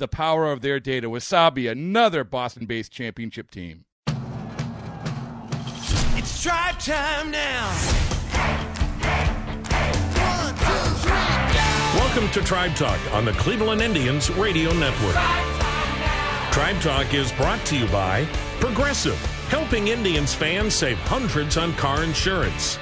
the power of their data. Wasabi, another Boston based championship team. It's tribe time now. Welcome to Tribe Talk on the Cleveland Indians Radio Network. Tribe Talk is brought to you by Progressive, helping Indians fans save hundreds on car insurance.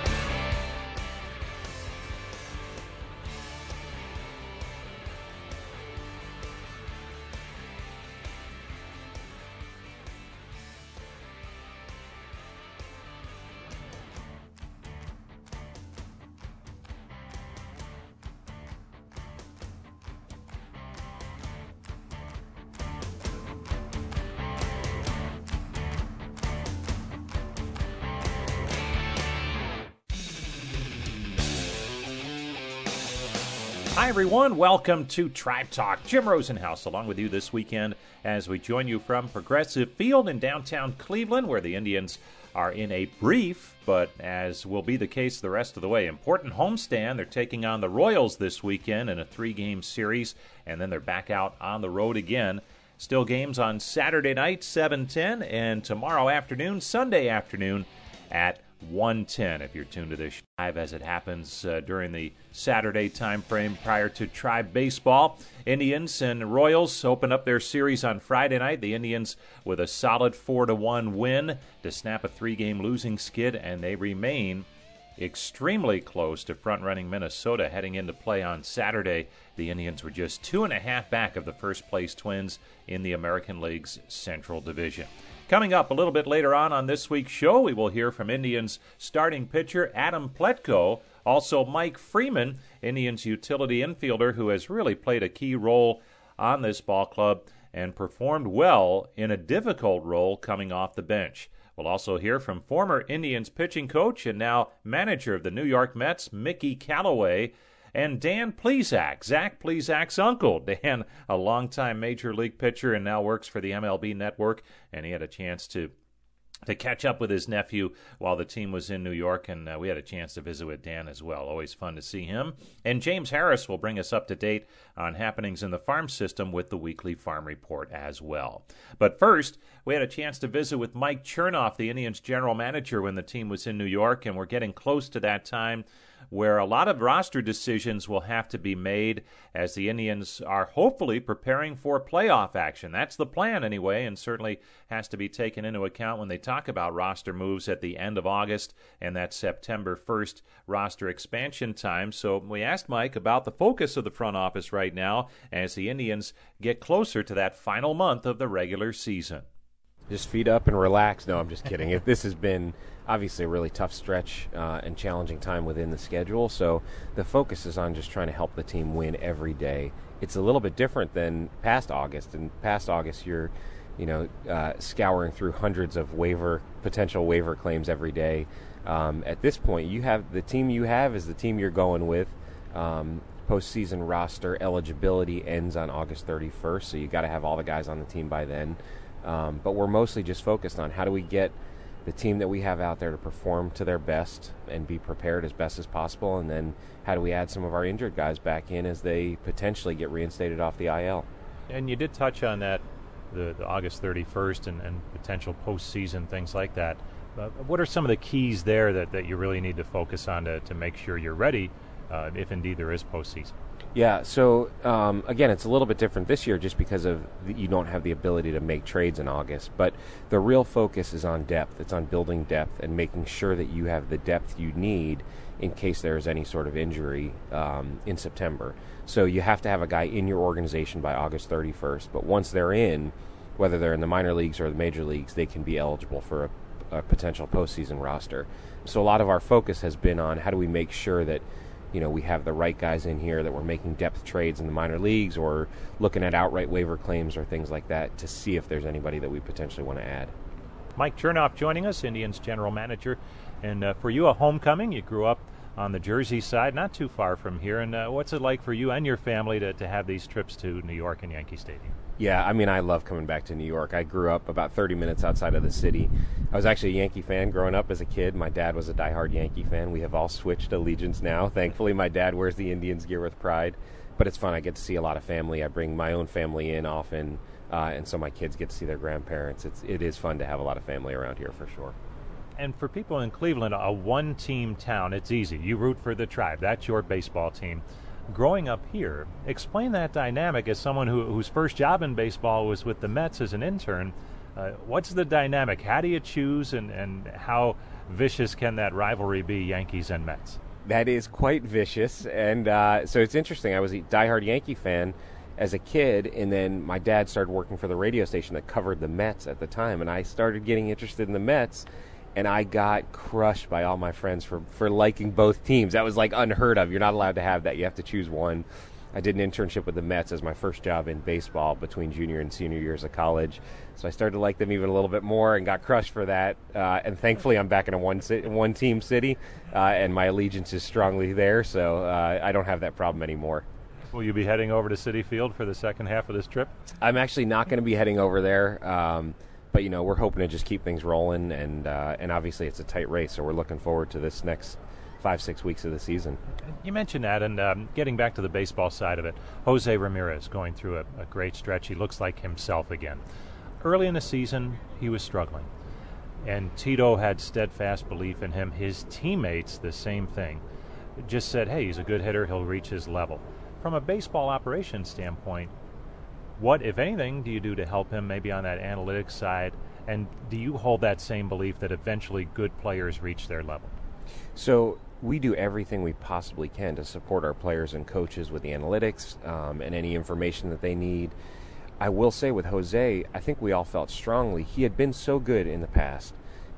Everyone. Welcome to Tribe Talk. Jim Rosenhaus along with you this weekend as we join you from Progressive Field in downtown Cleveland, where the Indians are in a brief, but as will be the case the rest of the way, important homestand. They're taking on the Royals this weekend in a three game series, and then they're back out on the road again. Still games on Saturday night, 7:10, and tomorrow afternoon, Sunday afternoon at 110 if you're tuned to this live as it happens uh, during the Saturday time frame prior to Tribe Baseball. Indians and Royals open up their series on Friday night. The Indians with a solid 4 to 1 win to snap a three-game losing skid and they remain extremely close to front-running Minnesota heading into play on Saturday. The Indians were just two and a half back of the first place Twins in the American League's Central Division. Coming up a little bit later on on this week's show, we will hear from Indians starting pitcher Adam Plutko, also Mike Freeman, Indians utility infielder who has really played a key role on this ball club and performed well in a difficult role coming off the bench. We'll also hear from former Indians pitching coach and now manager of the New York Mets, Mickey Callaway, and Dan Plesac, Zach Plesac's uncle. Dan, a longtime major league pitcher and now works for the MLB network, and he had a chance to to catch up with his nephew while the team was in New York, and uh, we had a chance to visit with Dan as well. Always fun to see him. And James Harris will bring us up to date on happenings in the farm system with the weekly farm report as well. But first, we had a chance to visit with Mike Chernoff, the Indians general manager, when the team was in New York, and we're getting close to that time where a lot of roster decisions will have to be made as the Indians are hopefully preparing for playoff action. That's the plan, anyway, and certainly has to be taken into account when they talk about roster moves at the end of August and that September 1st roster expansion time. So we asked Mike about the focus of the front office right now as the Indians get closer to that final month of the regular season just feet up and relax. No, I'm just kidding. this has been obviously a really tough stretch uh, and challenging time within the schedule. So the focus is on just trying to help the team win every day. It's a little bit different than past August. And past August, you're, you know, uh, scouring through hundreds of waiver potential waiver claims every day. Um, at this point, you have the team you have is the team you're going with. Um, postseason roster eligibility ends on August 31st, so you got to have all the guys on the team by then. Um, but we're mostly just focused on how do we get the team that we have out there to perform to their best and be prepared as best as possible, and then how do we add some of our injured guys back in as they potentially get reinstated off the IL. And you did touch on that, the, the August 31st and, and potential postseason things like that. Uh, what are some of the keys there that, that you really need to focus on to, to make sure you're ready uh, if indeed there is postseason? Yeah, so um, again, it's a little bit different this year just because of the, you don't have the ability to make trades in August. But the real focus is on depth. It's on building depth and making sure that you have the depth you need in case there is any sort of injury um, in September. So you have to have a guy in your organization by August 31st. But once they're in, whether they're in the minor leagues or the major leagues, they can be eligible for a, a potential postseason roster. So a lot of our focus has been on how do we make sure that you know we have the right guys in here that we're making depth trades in the minor leagues or looking at outright waiver claims or things like that to see if there's anybody that we potentially want to add. Mike Chernoff joining us, Indians general manager, and uh, for you a homecoming. You grew up on the Jersey side, not too far from here. And uh, what's it like for you and your family to, to have these trips to New York and Yankee Stadium? Yeah, I mean, I love coming back to New York. I grew up about 30 minutes outside of the city. I was actually a Yankee fan growing up as a kid. My dad was a diehard Yankee fan. We have all switched allegiance now. Thankfully, my dad wears the Indians gear with pride. But it's fun. I get to see a lot of family. I bring my own family in often, uh, and so my kids get to see their grandparents. It's it is fun to have a lot of family around here for sure. And for people in Cleveland, a one-team town, it's easy. You root for the tribe. That's your baseball team growing up here, explain that dynamic as someone who, whose first job in baseball was with the Mets as an intern. Uh, what's the dynamic? How do you choose, and, and how vicious can that rivalry be, Yankees and Mets? That is quite vicious, and uh, so it's interesting. I was a diehard Yankee fan as a kid, and then my dad started working for the radio station that covered the Mets at the time, and I started getting interested in the Mets and I got crushed by all my friends for, for liking both teams. That was like unheard of. You're not allowed to have that. You have to choose one. I did an internship with the Mets as my first job in baseball between junior and senior years of college. So I started to like them even a little bit more and got crushed for that. Uh, and thankfully, I'm back in a one one team city, uh, and my allegiance is strongly there. So uh, I don't have that problem anymore. Will you be heading over to Citi Field for the second half of this trip? I'm actually not going to be heading over there. Um, but you know we're hoping to just keep things rolling, and uh, and obviously it's a tight race, so we're looking forward to this next five six weeks of the season. You mentioned that, and um, getting back to the baseball side of it, Jose Ramirez going through a, a great stretch. He looks like himself again. Early in the season, he was struggling, and Tito had steadfast belief in him. His teammates, the same thing, just said, "Hey, he's a good hitter. He'll reach his level." From a baseball operations standpoint, what, if anything, do you do to help him maybe on that analytics side? And do you hold that same belief that eventually good players reach their level? So we do everything we possibly can to support our players and coaches with the analytics um, and any information that they need. I will say with Jose, I think we all felt strongly he had been so good in the past,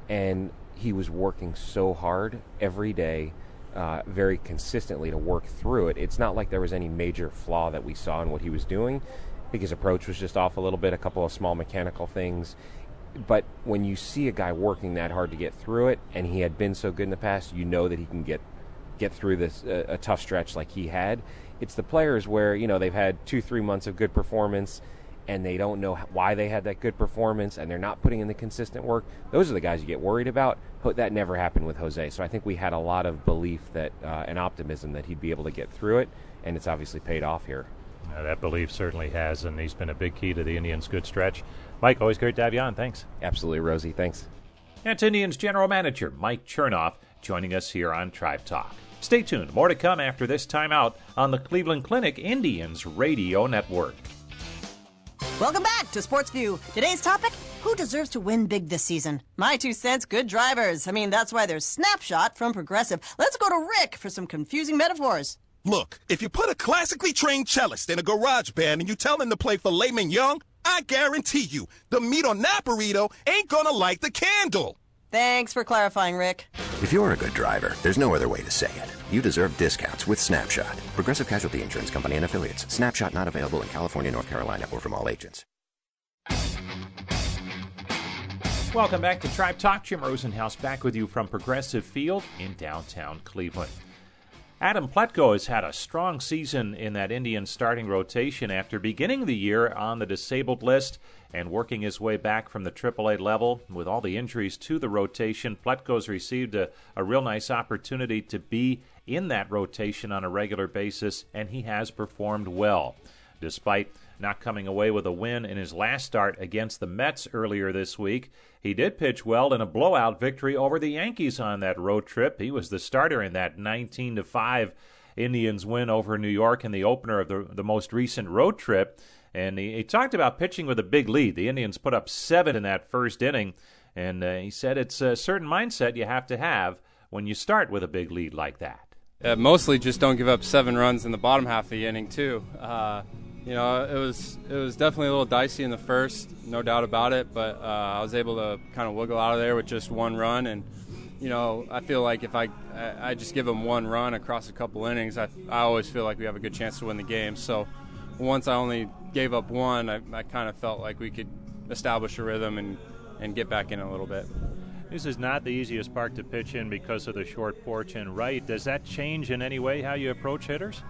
and he was working so hard every day, uh, very consistently to work through it. It's not like there was any major flaw that we saw in what he was doing. Think his approach was just off a little bit, a couple of small mechanical things. But when you see a guy working that hard to get through it, and he had been so good in the past, you know that he can get get through this uh, a tough stretch like he had. It's the players where you know they've had two, three months of good performance, and they don't know why they had that good performance, and they're not putting in the consistent work. Those are the guys you get worried about. But That never happened with Jose. So I think we had a lot of belief that uh, and optimism that he'd be able to get through it, and it's obviously paid off here. Uh, that belief certainly has, and he's been a big key to the Indians' good stretch. Mike, always great to have you on. Thanks. Absolutely, Rosie. Thanks. That's Indians General Manager Mike Chernoff joining us here on Tribe Talk. Stay tuned. More to come after this timeout on the Cleveland Clinic Indians Radio Network. Welcome back to Sports View. Today's topic who deserves to win big this season? My two cents good drivers. I mean, that's why there's Snapshot from Progressive. Let's go to Rick for some confusing metaphors. Look, if you put a classically trained cellist in a garage band and you tell him to play for filet Young, I guarantee you, the meat on that burrito ain't gonna light the candle. Thanks for clarifying, Rick. If you're a good driver, there's no other way to say it. You deserve discounts with Snapshot. Progressive Casualty Insurance Company and affiliates. Snapshot not available in California, North Carolina, or from all agents. Welcome back to Tribe Talk. Jim Rosenhaus back with you from Progressive Field in downtown Cleveland. Adam Plutko has had a strong season in that Indian starting rotation after beginning the year on the disabled list and working his way back from the AAA level. With all the injuries to the rotation, Plutko's received a, a real nice opportunity to be in that rotation on a regular basis, and he has performed well. Despite not coming away with a win in his last start against the Mets earlier this week. He did pitch well in a blowout victory over the Yankees on that road trip. He was the starter in that 19 to 5 Indians win over New York in the opener of the, the most recent road trip. And he, he talked about pitching with a big lead. The Indians put up seven in that first inning. And uh, he said it's a certain mindset you have to have when you start with a big lead like that. Uh, mostly just don't give up seven runs in the bottom half of the inning, too. Uh, you know, it was it was definitely a little dicey in the first, no doubt about it. But uh, I was able to kind of wiggle out of there with just one run, and you know, I feel like if I I just give them one run across a couple innings, I I always feel like we have a good chance to win the game. So once I only gave up one, I, I kind of felt like we could establish a rhythm and and get back in a little bit. This is not the easiest park to pitch in because of the short porch and right. Does that change in any way how you approach hitters?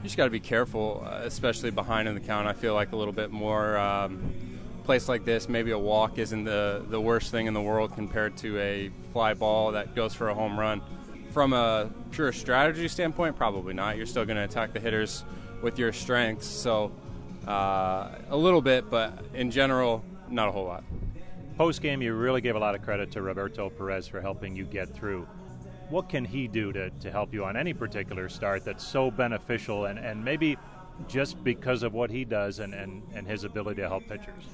You just got to be careful, uh, especially behind in the count. I feel like a little bit more. Um, place like this, maybe a walk isn't the, the worst thing in the world compared to a fly ball that goes for a home run. From a pure strategy standpoint, probably not. You're still going to attack the hitters with your strengths. So uh, a little bit, but in general, not a whole lot. Post game, you really gave a lot of credit to Roberto Perez for helping you get through. What can he do to, to help you on any particular start that's so beneficial and, and maybe just because of what he does and, and, and his ability to help pitchers.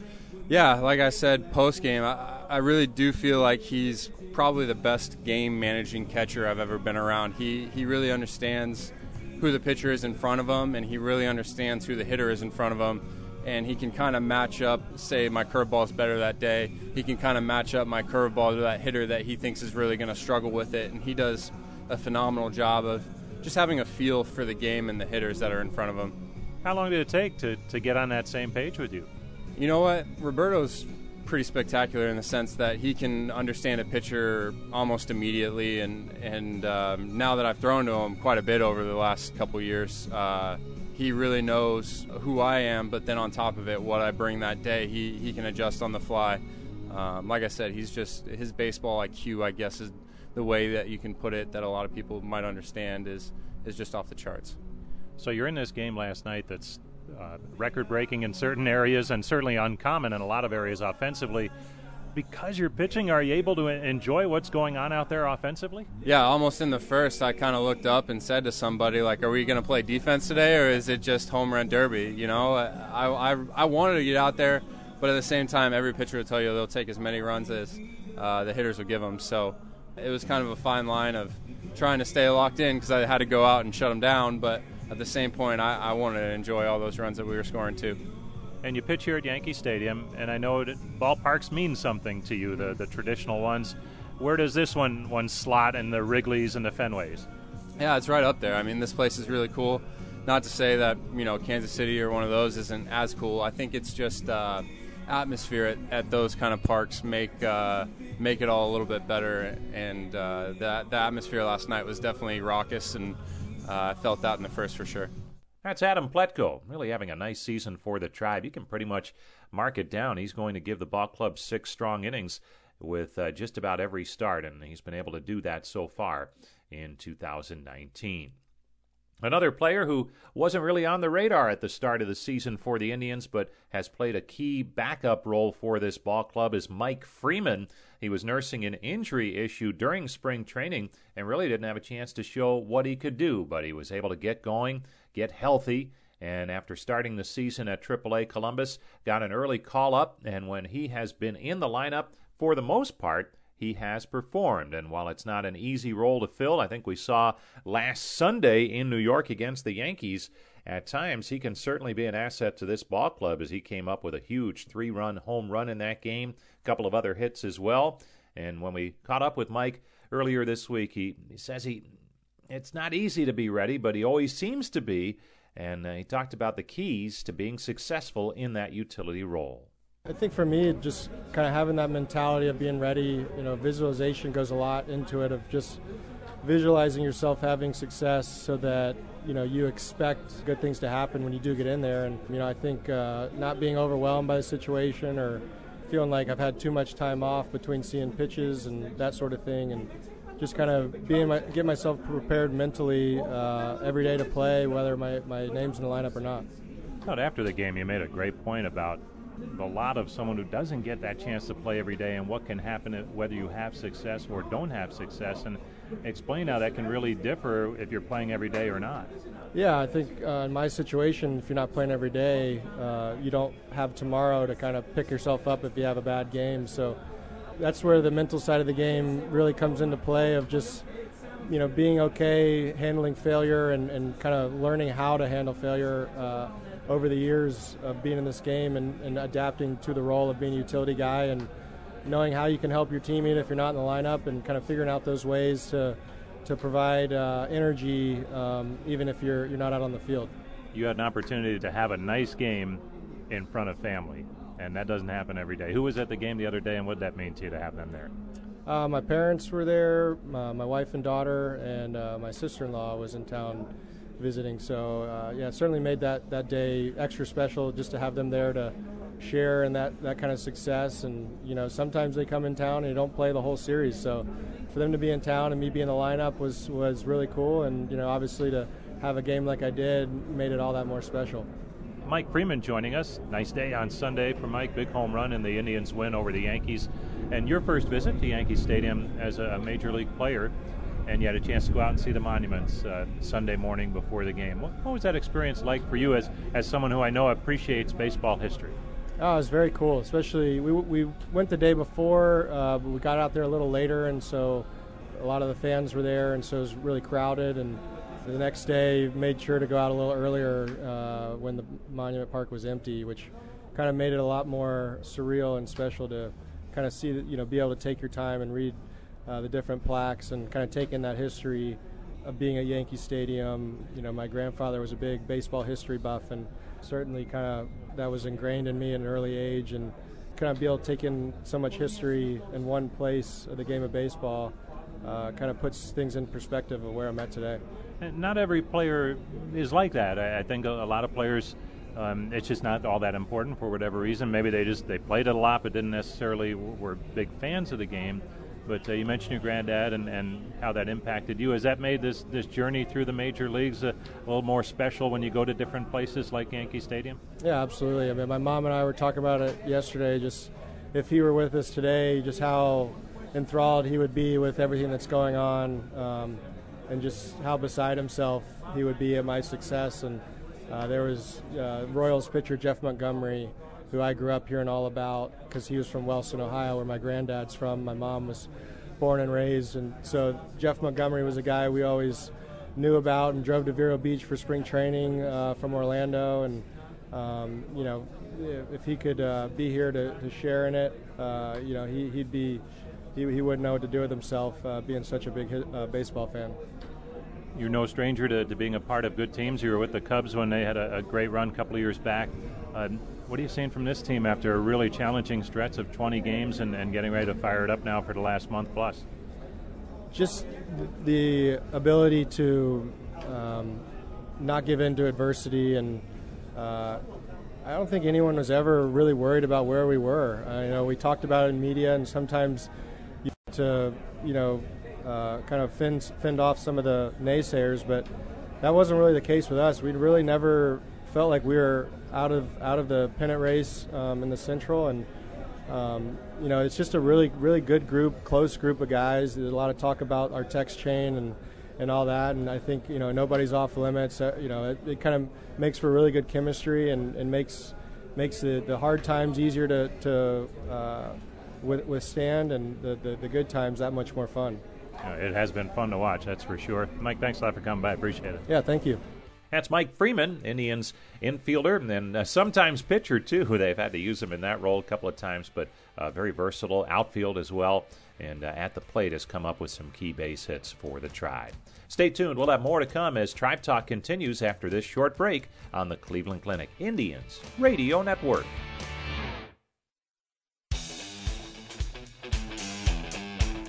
Yeah, like I said post game, I, I really do feel like he's probably the best game managing catcher I've ever been around. He he really understands who the pitcher is in front of him, and he really understands who the hitter is in front of him. And he can kind of match up, say my curveball is better that day. He can kind of match up my curveball to that hitter that he thinks is really going to struggle with it. And he does a phenomenal job of just having a feel for the game and the hitters that are in front of him. How long did it take to, to get on that same page with you? You know what? Roberto's pretty spectacular in the sense that he can understand a pitcher almost immediately, and and um, now that I've thrown to him quite a bit over the last couple years, uh, he really knows who I am. But then on top of it, what I bring that day, he he can adjust on the fly. Um, like I said, he's just his baseball IQ, I guess, is the way that you can put it that a lot of people might understand is is just off the charts. So you're in this game last night that's uh, record breaking in certain areas and certainly uncommon in a lot of areas offensively. Because you're pitching, are you able to enjoy what's going on out there offensively? Yeah, almost in the first, I kind of looked up and said to somebody, like, "Are we going to play defense today, or is it just home run derby?" You know, I, I, I wanted to get out there, but at the same time, every pitcher will tell you they'll take as many runs as uh, the hitters will give them. So it was kind of a fine line of trying to stay locked in because I had to go out and shut them down, but at the same point, I, I wanted to enjoy all those runs that we were scoring too. And you pitch here at Yankee Stadium, and I know that ballparks mean something to you, the, the traditional ones. Where does this one one slot in the Wrigley's and the Fenways? Yeah, it's right up there. I mean, this place is really cool. Not to say that you know Kansas City or one of those isn't as cool. I think it's just uh, atmosphere at, at, those kind of parks make uh, make it all a little bit better. And uh, the, the atmosphere last night was definitely raucous and uh, I felt that in the first for sure. That's Adam Plutko, really having a nice season for the tribe. You can pretty much mark it down. He's going to give the ball club six strong innings with uh, just about every start, and he's been able to do that so far in 2019. Another player who wasn't really on the radar at the start of the season for the Indians, but has played a key backup role for this ball club is Mike Freeman. He was nursing an injury issue during spring training and really didn't have a chance to show what he could do, but he was able to get going, get healthy, and after starting the season at AAA Columbus, got an early call up, and when he has been in the lineup for the most part, he has performed. And while it's not an easy role to fill, I think we saw last Sunday in New York against the Yankees. At times, he can certainly be an asset to this ball club as he came up with a huge three run home run in that game, a couple of other hits as well. And when we caught up with Mike earlier this week, he, he says he it's not easy to be ready, but he always seems to be. And uh, he talked about the keys to being successful in that utility role. I think for me, just kind of having that mentality of being ready, you know, visualization goes a lot into it of just visualizing yourself having success so that, you know, you expect good things to happen when you do get in there. And, you know, I think uh, not being overwhelmed by the situation or feeling like I've had too much time off between seeing pitches and that sort of thing and just kind of being my, get myself prepared mentally uh, every day to play, whether my, my name's in the lineup or not. But after the game, you made a great point about the lot of someone who doesn't get that chance to play every day and what can happen whether you have success or don't have success. And explain how that can really differ if you're playing every day or not. Yeah, I think uh, in my situation, if you're not playing every day, uh, you don't have tomorrow to kind of pick yourself up if you have a bad game. So that's where the mental side of the game really comes into play of just you know being okay handling failure and, and kind of learning how to handle failure uh, over the years of being in this game and, and, adapting to the role of being a utility guy and knowing how you can help your teammate if you're not in the lineup and kind of figuring out those ways to to provide uh, energy um, even if you're you're not out on the field. You had an opportunity to have a nice game in front of family, and that doesn't happen every day. Who was at the game the other day, and what did that mean to you to have them there? Uh, my parents were there, my, my wife and daughter, and uh, my sister-in-law was in town visiting. So uh, yeah, it certainly made that, that day extra special just to have them there to share in that, that kind of success. And you know, sometimes they come in town and they don't play the whole series. So for them to be in town and me be in the lineup was was really cool. And you know, obviously to have a game like I did made it all that more special. Mike Freeman joining us. Nice day on Sunday for Mike. Big home run and the Indians win over the Yankees. And your first visit to Yankee Stadium as a major league player, and you had a chance to go out and see the monuments uh, Sunday morning before the game. What, what, was that experience like for you as, as someone who I know appreciates baseball history? Oh, it was very cool. Especially we, we went the day before, uh, but we got out there a little later, and so a lot of the fans were there, and so it was really crowded. And the next day made sure to go out a little earlier uh, when the monument park was empty, which kind of made it a lot more surreal and special to kind of see that you know be able to take your time and read uh, the different plaques and kind of take in that history of being at Yankee Stadium. You know, my grandfather was a big baseball history buff, and certainly kind of that was ingrained in me at an early age, and kind of be able to take in so much history in one place of the game of baseball. Uh, kind of puts things in perspective of where I'm at today. Not every player is like that. I, I think a, a, lot of players, um, it's just not all that important for whatever reason. Maybe they just they played it a lot, but didn't necessarily were big fans of the game. But uh, you mentioned your granddad and, and how that impacted you. Has that made this, this journey through the major leagues a, a little more special when you go to different places like Yankee Stadium? Yeah, absolutely. I mean, my mom and I were talking about it yesterday. Just if he were with us today, just how enthralled he would be with everything that's going on. Um, and just how beside himself he would be at my success. And uh, there was uh, Royals pitcher Jeff Montgomery, who I grew up hearing all about because he was from Wellston, Ohio, where my granddad's from. My mom was born and raised, and so Jeff Montgomery was a guy we always knew about and drove to Vero Beach for spring training uh, from Orlando. And um, you know, if he could uh, be here to, to, share in it, uh, you know, he, would be he, he wouldn't know what to do with himself uh, being such a big uh, baseball fan. You're no stranger to, to, being a part of good teams. You were with the Cubs when they had a, a great run a couple of years back. Uh, what are you seeing from this team after a really challenging stretch of 20 games and, and getting ready to fire it up now for the last month plus? Just the ability to um, not give in to adversity and uh, I don't think anyone was ever really worried about where we were. Uh, you know, we talked about it in media, and sometimes to you know uh, kind of fend fend off some of the naysayers, but that wasn't really the case with us. We really never felt like we were out of out of the pennant race um, in the Central, and um, you know it's just a really really good group, close group of guys. There's a lot of talk about our text chain and and all that, and I think you know nobody's off limits. Uh, you know it, it, kind of makes for really good chemistry and, and makes makes the, the hard times easier to to uh, withstand and the, the, the, good times that much more fun. Uh, it has been fun to watch, that's for sure. Mike, thanks a lot for coming by. Appreciate it. Yeah, thank you. That's Mike Freeman, Indians infielder and uh, sometimes pitcher too. They've had to use him in that role a couple of times, but uh, very versatile outfield as well. And uh, at the plate has come up with some key base hits for the Tribe. Stay tuned. We'll have more to come as Tribe Talk continues after this short break on the Cleveland Clinic Indians Radio Network.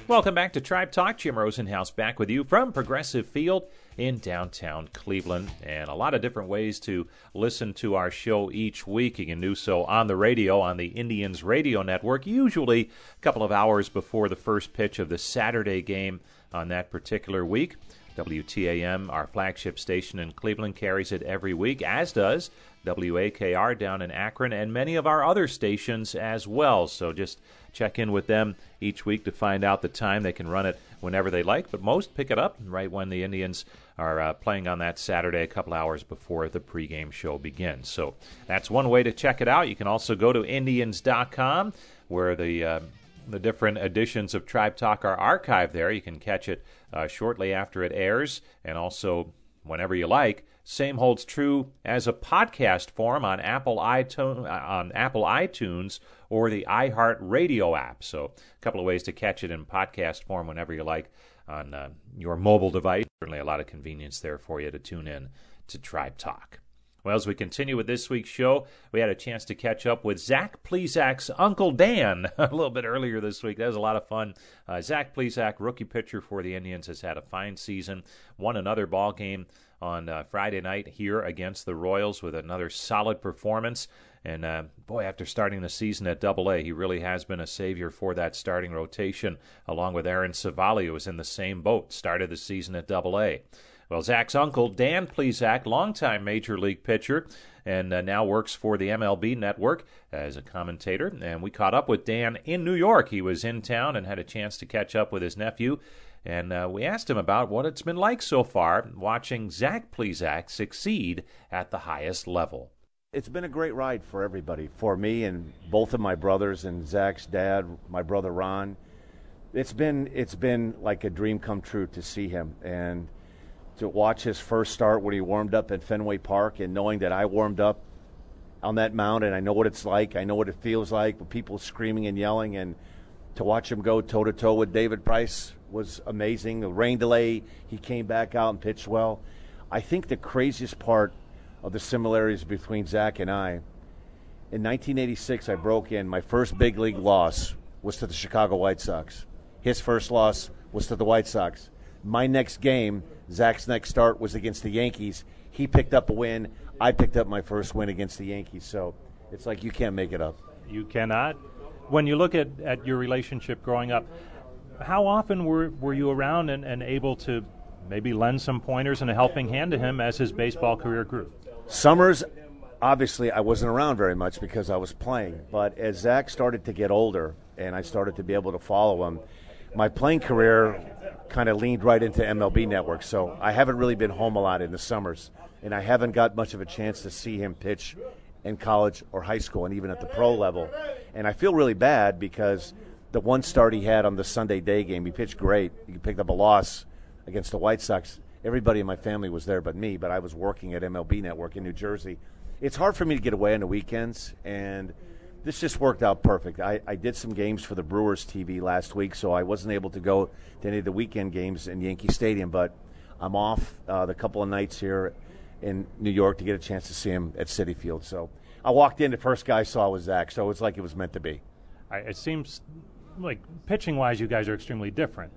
Welcome back to Tribe Talk. Jim Rosenhaus back with you from Progressive Field in downtown Cleveland. And a lot of different ways to listen to our show each week. You can do so on the radio, on the Indians Radio Network, usually a couple of hours before the first pitch of the Saturday game on that particular week. WTAM, our flagship station in Cleveland, carries it every week, as does WAKR down in Akron, and many of our other stations as well. So just check in with them each week to find out the time. They can run it whenever they like, but most pick it up right when the Indians are uh, playing on that Saturday, a couple hours before the pregame show begins. So that's one way to check it out. You can also go to Indians.com where the uh, the different editions of Tribe Talk are archived there. You can catch it uh, shortly after it airs, and also whenever you like. Same holds true as a podcast form on Apple iTunes, on Apple iTunes or the iHeart Radio app. So a couple of ways to catch it in podcast form whenever you like on uh, your mobile device. Certainly a lot of convenience there for you to tune in to Tribe Talk. Well, as we continue with this week's show, we had a chance to catch up with Zach Plesac's Uncle Dan a little bit earlier this week. That was a lot of fun. Uh, Zach Plesac, rookie pitcher for the Indians, has had a fine season. Won another ball game on uh, Friday night here against the Royals with another solid performance. And uh, boy, after starting the season at Double A, he really has been a savior for that starting rotation, along with Aaron Civale, who was in the same boat, started the season at Double A. Well, Zach's uncle, Dan Plesac, longtime major league pitcher, and uh, now works for the MLB network as a commentator. And we caught up with Dan in New York. He was in town and had a chance to catch up with his nephew. And uh, we asked him about what it's been like so far watching Zach Plesac succeed at the highest level. It's been a great ride for everybody, for me and both of my brothers and Zach's dad, my brother Ron. It's been it's been like a dream come true to see him and to watch his first start when he warmed up at Fenway Park and knowing that I warmed up on that mound and I know what it's like. I know what it feels like with people screaming and yelling and to watch him go toe to toe with David Price was amazing. The rain delay, he came back out and pitched well. I think the craziest part of the similarities between Zach and I, in 1986, I broke in. My first big league loss was to the Chicago White Sox. His first loss was to the White Sox. My next game, Zach's next start was against the Yankees. He picked up a win. I picked up my first win against the Yankees. So it's like you can't make it up. You cannot. When you look at, at your relationship growing up, how often were, were you around and, and able to maybe lend some pointers and a helping hand to him as his baseball career grew? Summers, obviously, I wasn't around very much because I was playing. But as Zach started to get older and I started to be able to follow him, my playing career kind of leaned right into MLB Network. So I haven't really been home a lot in the summers, and I haven't got much of a chance to see him pitch in college or high school, and even at the pro level. And I feel really bad because the one start he had on the Sunday day game, he pitched great. He picked up a loss against the White Sox. Everybody in my family was there but me, but I was working at MLB Network in New Jersey. It's hard for me to get away on the weekends, and – this just worked out perfect. I, I did some games for the Brewers TV last week, so I wasn't able to go to any of the weekend games in Yankee Stadium, but I'm off uh, the couple of nights here in New York to get a chance to see him at Citi Field. So I walked in, the first guy I saw was Zach, so it's like it was meant to be. It seems like pitching wise, you guys are extremely different.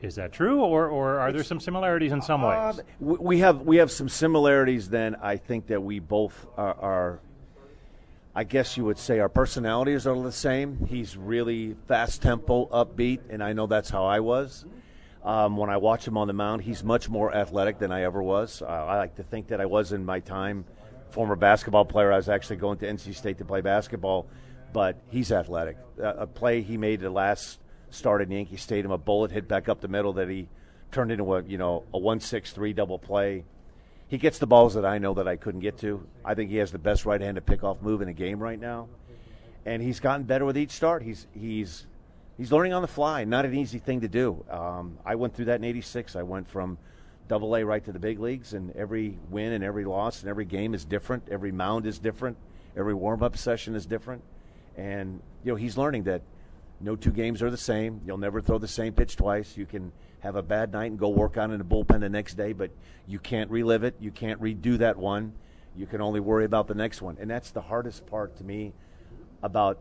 Is that true, or, or are there some similarities in some ways? Uh, we have we have some similarities. Then I think that we both are, are I guess you would say our personalities are the same. He's really fast tempo, upbeat, and I know that's how I was. Um, when I watch him on the mound, he's much more athletic than I ever was. Uh, I like to think that I was in my time. Former basketball player, I was actually going to NC State to play basketball, but he's athletic. A play he made the last start in Yankee Stadium, a bullet hit back up the middle that he turned into a you know a one six three double play he gets the balls that I know that I couldn't get to. I think he has the best right-handed pickoff move in the game right now, and he's gotten better with each start. He's he's he's learning on the fly. Not an easy thing to do. Um, I went through that in '86. I went from Double A right to the big leagues, and every win and every loss and every game is different. Every mound is different. Every warm-up session is different, and you know he's learning that no two games are the same. You'll never throw the same pitch twice. You can have a bad night and go work on it in the bullpen the next day, but you can't relive it. You can't redo that one. You can only worry about the next one. And that's the hardest part to me about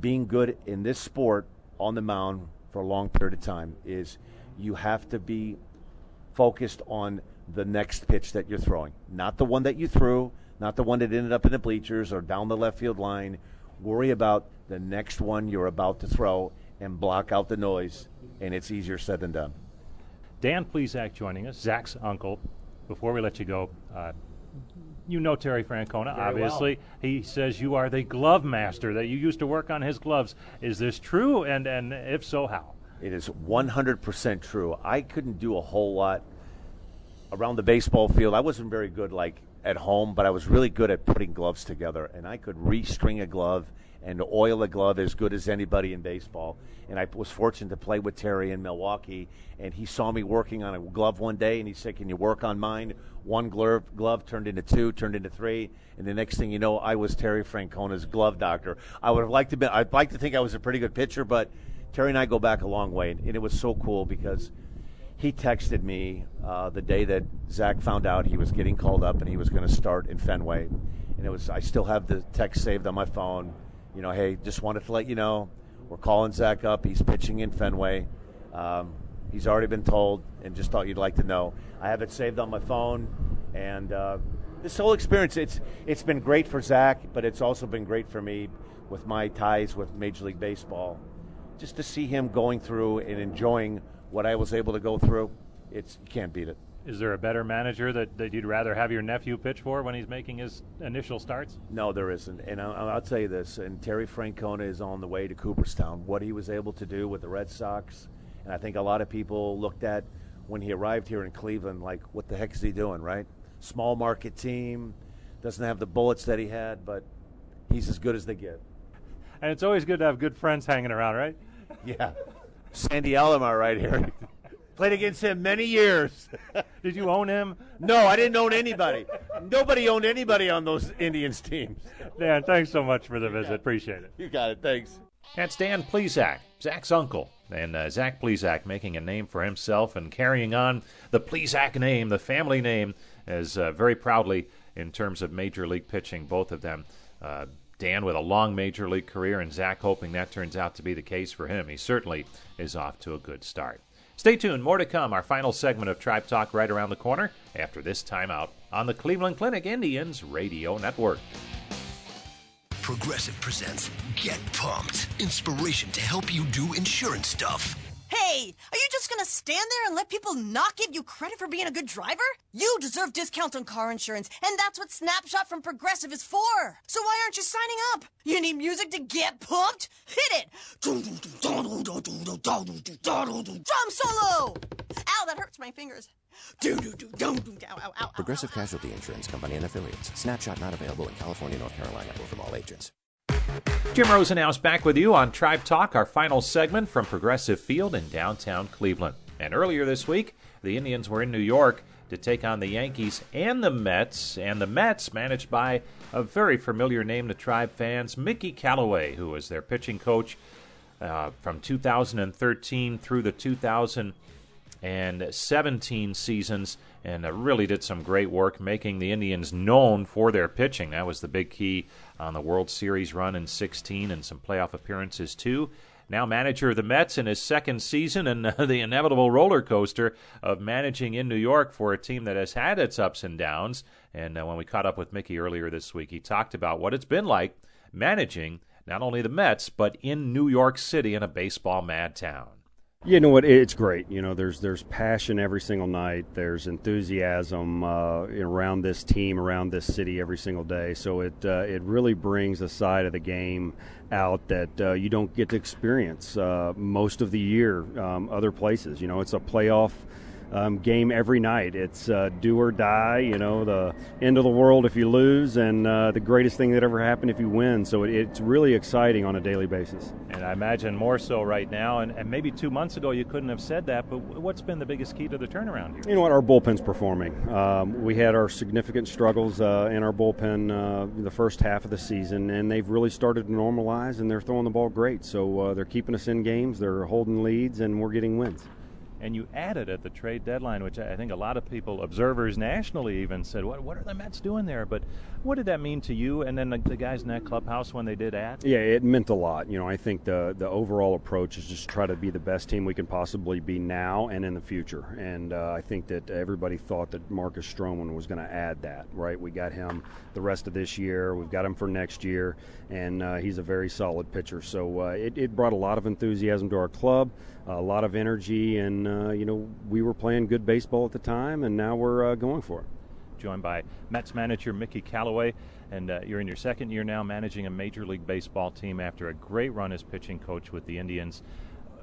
being good in this sport on the mound for a long period of time is you have to be focused on the next pitch that you're throwing, not the one that you threw, not the one that ended up in the bleachers or down the left field line. Worry about the next one you're about to throw and block out the noise, and it's easier said than done. Dan Plesac joining us, Zach's uncle. Before we let you go, uh, You know Terry Francona, Very obviously. He says you are the glove master, that you used to work on his gloves. Is this true? And, and if so, how? It is 100% true. I couldn't do a whole lot around the baseball field. I wasn't very good like at home, but I was really good at putting gloves together, and I could restring a glove and oil a glove as good as anybody in baseball. And I was fortunate to play with Terry in Milwaukee, and he saw me working on a glove one day, and he said, "Can you work on mine?" One glove glove turned into two, turned into three, and the next thing you know, I was Terry Francona's glove doctor. I would have liked to be. I'd like to think I was a pretty good pitcher, but Terry and I go back a long way, and it was so cool because he texted me uh, the day that Zach found out he was getting called up and he was going to start in Fenway, and it was I still have the text saved on my phone. You know, hey, just wanted to let you know we're calling Zach up. He's pitching in Fenway. Um, he's already been told, and just thought you'd like to know. I have it saved on my phone, and uh, this whole experience it's it's been great for Zach, but it's also been great for me with my ties with Major League Baseball. Just to see him going through and enjoying what I was able to go through, it's you can't beat it. Is there a better manager that, that you'd rather have your nephew pitch for when he's making his initial starts? No, there isn't. And I'll, I'll tell you this, and Terry Francona is on the way to Cooperstown. What he was able to do with the Red Sox, and I think a lot of people looked at when he arrived here in Cleveland, like, what the heck is he doing, right? Small market team, doesn't have the bullets that he had, but he's as good as they get. And it's always good to have good friends hanging around, right? Yeah. Sandy Alomar right here. Played against him many years. Did you own him? No, I didn't own anybody. Nobody owned anybody on those Indians teams. Dan, thanks so much for the visit. Appreciate it. You got it. Thanks. That's Dan Plesac, Zach's uncle. And uh, Zach Plesac making a name for himself and carrying on the Plesac name, the family name, as uh, very proudly in terms of major league pitching, both of them. Uh, Dan with a long major league career, and Zach hoping that turns out to be the case for him. He certainly is off to a good start. Stay tuned, more to come. Our final segment of Tribe Talk right around the corner after this timeout on the Cleveland Clinic Indians Radio Network. Progressive presents Get Pumped. Inspiration to help you do insurance stuff. Hey, are you just gonna stand there and let people not give you credit for being a good driver? You deserve discounts on car insurance, and that's what Snapshot from Progressive is for. So why aren't you signing up? You need music to get pumped? Hit it! Drum solo! Ow, that hurts my fingers. Progressive Casualty Insurance Company and affiliates. Snapshot not available in California, North Carolina, or from all agents. Jim Rosenhaus back with you on Tribe Talk, our final segment from Progressive Field in downtown Cleveland. And earlier this week, the Indians were in New York to take on the Yankees and the Mets, and the Mets managed by a very familiar name to Tribe fans, Mickey Callaway, who was their pitching coach uh, from 2013 through the 2017 seasons, and uh, really did some great work making the Indians known for their pitching. That was the big key on the World Series run in 16 and some playoff appearances too. Now manager of the Mets in his second season and uh, the inevitable roller coaster of managing in New York for a team that has had its ups and downs. And uh, when we caught up with Mickey earlier this week, he talked about what it's been like managing not only the Mets, but in New York City in a baseball mad town. You know what? It's great. You know, there's there's passion every single night. There's enthusiasm uh, around this team, around this city every single day. So it uh, it really brings a side of the game out that uh, you don't get to experience uh, most of the year um, other places. You know, it's a playoff um, game every night. It's uh, do or die, you know, the end of the world if you lose, and uh, the greatest thing that ever happened if you win. So it, it's really exciting on a daily basis. And I imagine more so right now. And, and, maybe two months ago you couldn't have said that, but what's been the biggest key to the turnaround here? You know what? Our bullpen's performing. Um, we had our significant struggles uh, in our bullpen uh, the first half of the season, and they've really started to normalize, and they're throwing the ball great. So uh, they're keeping us in games, they're holding leads, and we're getting wins and you added at the trade deadline, which I think a lot of people, observers nationally, even said, "What what are the Mets doing there?" But what did that mean to you, and then the, the, guys in that clubhouse when they did add? Yeah, it meant a lot. You know, I think the the overall approach is just try to be the best team we can possibly be now and in the future. And uh, I think that everybody thought that Marcus Stroman was going to add that. Right, we got him the rest of this year. We've got him for next year, and uh, he's a very solid pitcher. So uh, it, it brought a lot of enthusiasm to our club a lot of energy, and uh, you know we were playing good baseball at the time, and now we're uh, going for it. joined by Mets manager Mickey Callaway. And uh, you're in your second year now managing a Major League Baseball team after a great run as pitching coach with the Indians.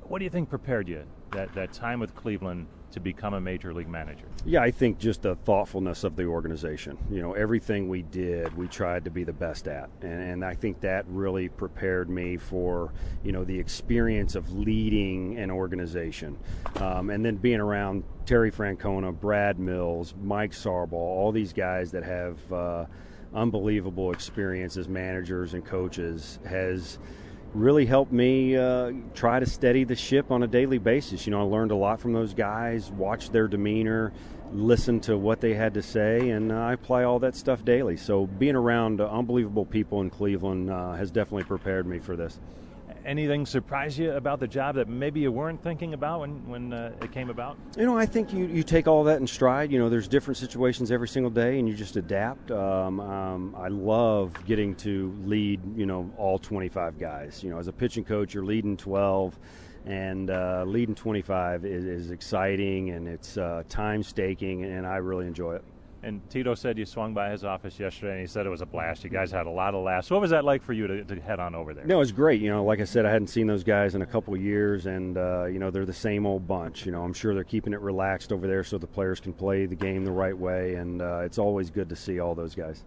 What do you think prepared you that, that time with Cleveland to become a major league manager? Yeah, I think just the thoughtfulness of the organization. You know, everything we did, we tried to be the best at. And, and, I think that really prepared me for, you know, the experience of leading an organization. Um, and then being around Terry Francona, Brad Mills, Mike Sarbaugh, all these guys that have uh, unbelievable experience as managers and coaches has – really helped me uh, try to steady the ship on a daily basis. You know, I learned a lot from those guys, watched their demeanor, listened to what they had to say, and uh, I apply all that stuff daily. So being around uh, unbelievable people in Cleveland uh, has definitely prepared me for this anything surprise you about the job that maybe you weren't thinking about when, when uh, it came about? You know, I think you, you take all that in stride. You know, there's different situations every single day, and you just adapt. Um, um, I love getting to lead, you know, all 25 guys. You know, as a pitching coach, you're leading 12 and uh, leading 25 is, is, exciting and it's uh, time staking, and I really enjoy it. And Tito said you swung by his office yesterday, and he said it was a blast. You guys had a lot of laughs. What was that like for you to, to head on over there? No, it was great. You know, like I said, I hadn't seen those guys in a couple of years, and uh, you know they're the same old bunch. You know, I'm sure they're keeping it relaxed over there so the players can play the game the right way, and uh, it's always good to see all those guys.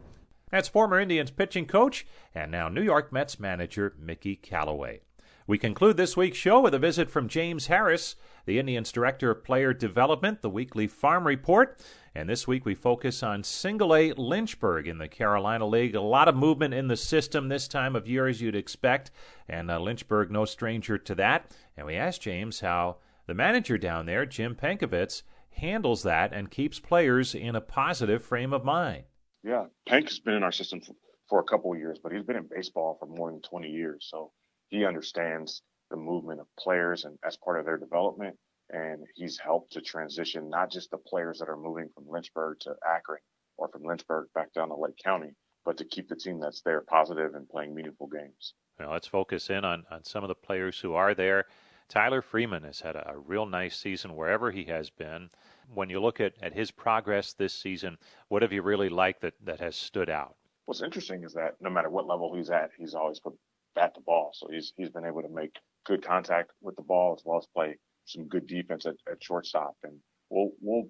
That's former Indians pitching coach and now New York Mets manager Mickey Callaway. We conclude this week's show with a visit from James Harris, the Indians Director of Player Development, the weekly Farm Report. And this week we focus on single A Lynchburg in the Carolina League. A lot of movement in the system this time of year, as you'd expect, and uh, Lynchburg no stranger to that. And we asked James how the manager down there, Jim Pankovits, handles that and keeps players in a positive frame of mind. Yeah, Pank has been in our system for, for a couple of years, but he's been in baseball for more than 20 years. So he understands the movement of players and as part of their development and he's helped to transition not just the players that are moving from Lynchburg to Akron or from Lynchburg back down to Lake County, but to keep the team that's there positive and playing meaningful games. Well, let's focus in on, on some of the players who are there. Tyler Freeman has had a, a real nice season wherever he has been. When you look at, at his progress this season, what have you really liked that, that has stood out? What's interesting is that no matter what level he's at, he's always put bat the ball. So he's he's been able to make good contact with the ball as well as play some good defense at, at shortstop, and we'll we'll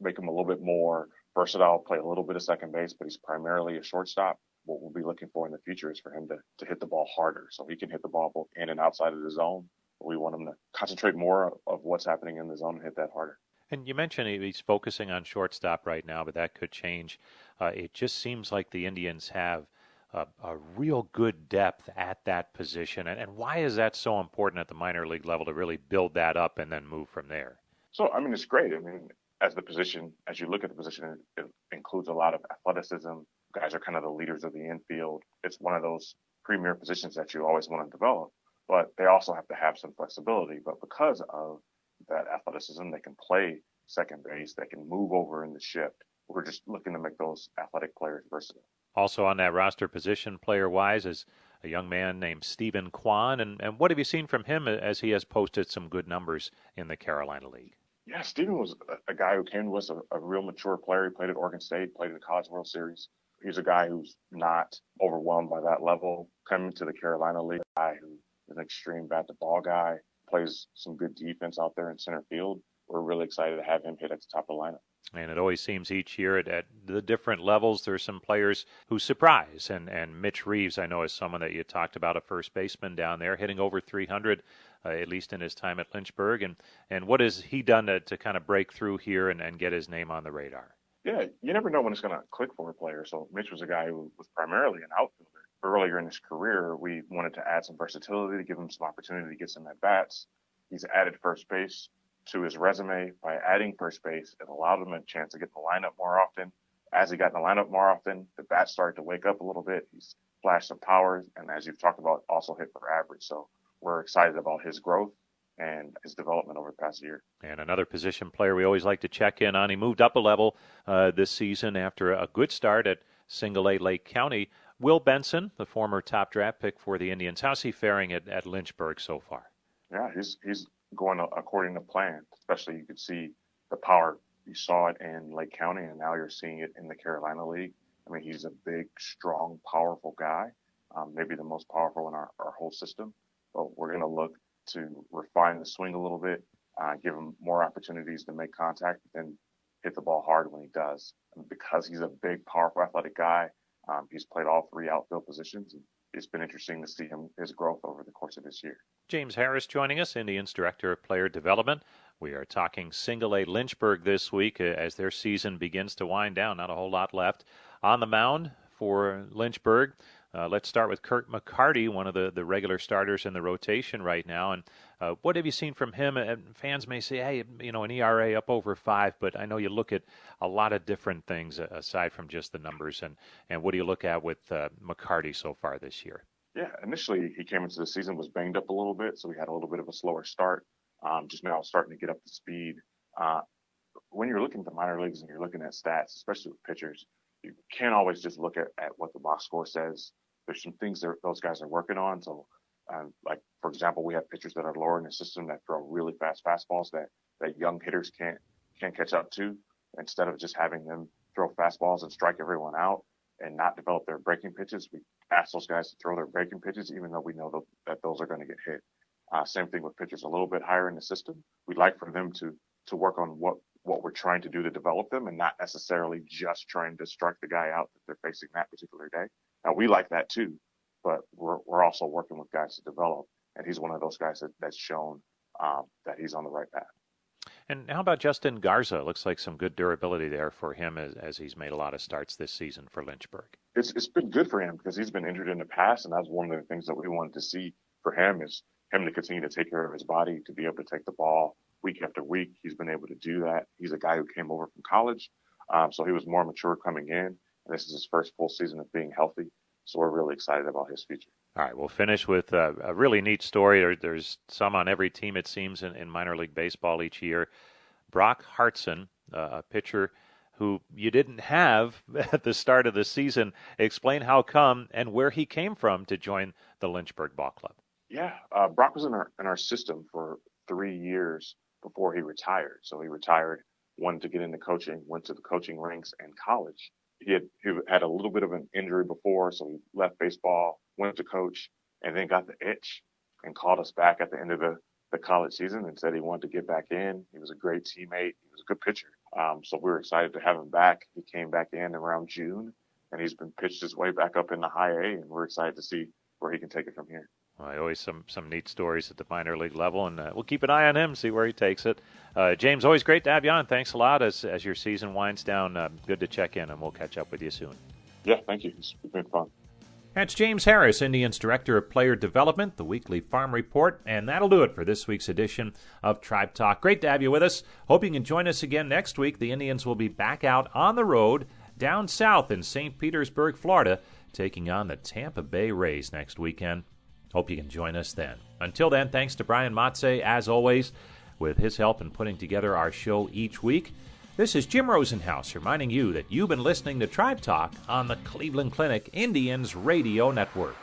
make him a little bit more versatile, play a little bit of second base, but he's primarily a shortstop. What we'll be looking for in the future is for him to, to hit the ball harder, so he can hit the ball both in and outside of the zone. We want him to concentrate more of what's happening in the zone and hit that harder. And you mentioned he's focusing on shortstop right now, but that could change. Uh, it just seems like the Indians have a, a, real good depth at that position. And, and why is that so important at the minor league level to really build that up and then move from there? So, I mean, it's great. I mean, as the position, as you look at the position, it includes a lot of athleticism. Guys are kind of the leaders of the infield. It's one of those premier positions that you always want to develop, but they also have to have some flexibility. But because of that athleticism, they can play second base, they can move over in the shift. We're just looking to make those athletic players versatile. Also on that roster position, player wise, is a young man named Steven Kwan. And, and what have you seen from him as he has posted some good numbers in the Carolina League? Yeah, Steven was a, guy who came to us a, a, real mature player. He played at Oregon State, played in the College World Series. He's a guy who's not overwhelmed by that level. Coming to the Carolina League, a guy who is an extreme bat the ball guy, plays some good defense out there in center field. We're really excited to have him hit at the top of the lineup. And it always seems each year at, at the different levels, there's some players who surprise. And, and Mitch Reeves, I know, is someone that you talked about, a first baseman down there, hitting over 300, uh, at least in his time at Lynchburg. And, and what has he done to, to kind of break through here and, and get his name on the radar? Yeah, you never know when it's going to click for a player. So Mitch was a guy who was primarily an outfielder. Earlier in his career, we wanted to add some versatility to give him some opportunity to get some at bats. He's added first base to his resume by adding first base. It allowed him a chance to get in the lineup more often. As he got in the lineup more often, the bat started to wake up a little bit. He's flashed some powers, and as you've talked about, also hit for average. So we're excited about his growth and his development over the past year. And another position player we always like to check in on. He moved up a level uh, this season after a good start at Single A Lake County. Will Benson, the former top draft pick for the Indians, how's he faring at, at Lynchburg so far? Yeah, he's he's going according to plan. Especially you could see the power You saw it in Lake County, and now you're seeing it in the Carolina League. I mean, he's a big, strong, powerful guy, um, maybe the most powerful in our, our whole system. But we're going to look to refine the swing a little bit, uh, give him more opportunities to make contact, and hit the ball hard when he does. And because he's a big, powerful, athletic guy, um, he's played all three outfield positions. And it's been interesting to see him his growth over the course of this year. James Harris joining us, Indians Director of Player Development. We are talking single A Lynchburg this week uh, as their season begins to wind down. Not a whole lot left on the mound for Lynchburg. Uh, let's start with Kirk McCarty, one of the, the regular starters in the rotation right now. And uh, what have you seen from him? And fans may say, hey, you know, an ERA up over five, but I know you look at a lot of different things aside from just the numbers. And, and what do you look at with uh, McCarty so far this year? Yeah, initially he came into the season was banged up a little bit, so we had a little bit of a slower start. Um, just now starting to get up to speed. Uh, when you're looking at the minor leagues and you're looking at stats, especially with pitchers, you can't always just look at, at what the box score says there's some things that those guys are working on. So, um, like for example, we have pitchers that are lower in the system that throw really fast fastballs that that young hitters can't can't catch up to. Instead of just having them throw fastballs and strike everyone out and not develop their breaking pitches, we ask those guys to throw their breaking pitches, even though we know that, that those are going to get hit. Uh, same thing with pitchers a little bit higher in the system. We'd like for them to to work on what what we're trying to do to develop them and not necessarily just trying to strike the guy out that they're facing that particular day. Now we like that too, but we're we're also working with guys to develop, and he's one of those guys that, that's shown um, that he's on the right path. And how about Justin Garza? Looks like some good durability there for him as, as he's made a lot of starts this season for Lynchburg. It's it's been good for him because he's been injured in the past, and that's one of the things that we wanted to see for him is him to continue to take care of his body, to be able to take the ball week after week. He's been able to do that. He's a guy who came over from college, um, so he was more mature coming in. And this is his first full season of being healthy. So we're really excited about his future. All right, we'll finish with a, a really neat story. There, there's some on every team, it seems, in, in, minor league baseball each year. Brock Hartson, uh, a pitcher who you didn't have at the start of the season. Explain how come and where he came from to join the Lynchburg Ball Club. Yeah, uh, Brock was in our in our system for three years before he retired. So he retired, wanted to get into coaching, went to the coaching ranks and college, he had he had a little bit of an injury before, so he left baseball, went to coach, and then got the itch and called us back at the end of the, the college season and said he wanted to get back in. He was a great teammate. He was a good pitcher. Um, so we were excited to have him back. He came back in around June, and he's been pitched his way back up in the high A, and we're excited to see where he can take it from here. Well, always some some neat stories at the minor league level, and uh, we'll keep an eye on him, see where he takes it. Uh, James, always great to have you on. Thanks a lot as as your season winds down. Uh, good to check in, and we'll catch up with you soon. Yeah, thank you. It's been fun. That's James Harris, Indians Director of Player Development, the weekly farm report, and that'll do it for this week's edition of Tribe Talk. Great to have you with us. Hope you can join us again next week. The Indians will be back out on the road down south in St. Petersburg, Florida, taking on the Tampa Bay Rays next weekend. Hope you can join us then. Until then, thanks to Brian Matze, as always, with his help in putting together our show each week. This is Jim Rosenhaus reminding you that you've been listening to Tribe Talk on the Cleveland Clinic Indians Radio Network.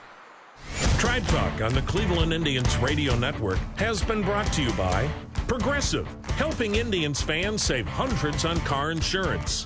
Tribe Talk on the Cleveland Indians Radio Network has been brought to you by Progressive, helping Indians fans save hundreds on car insurance.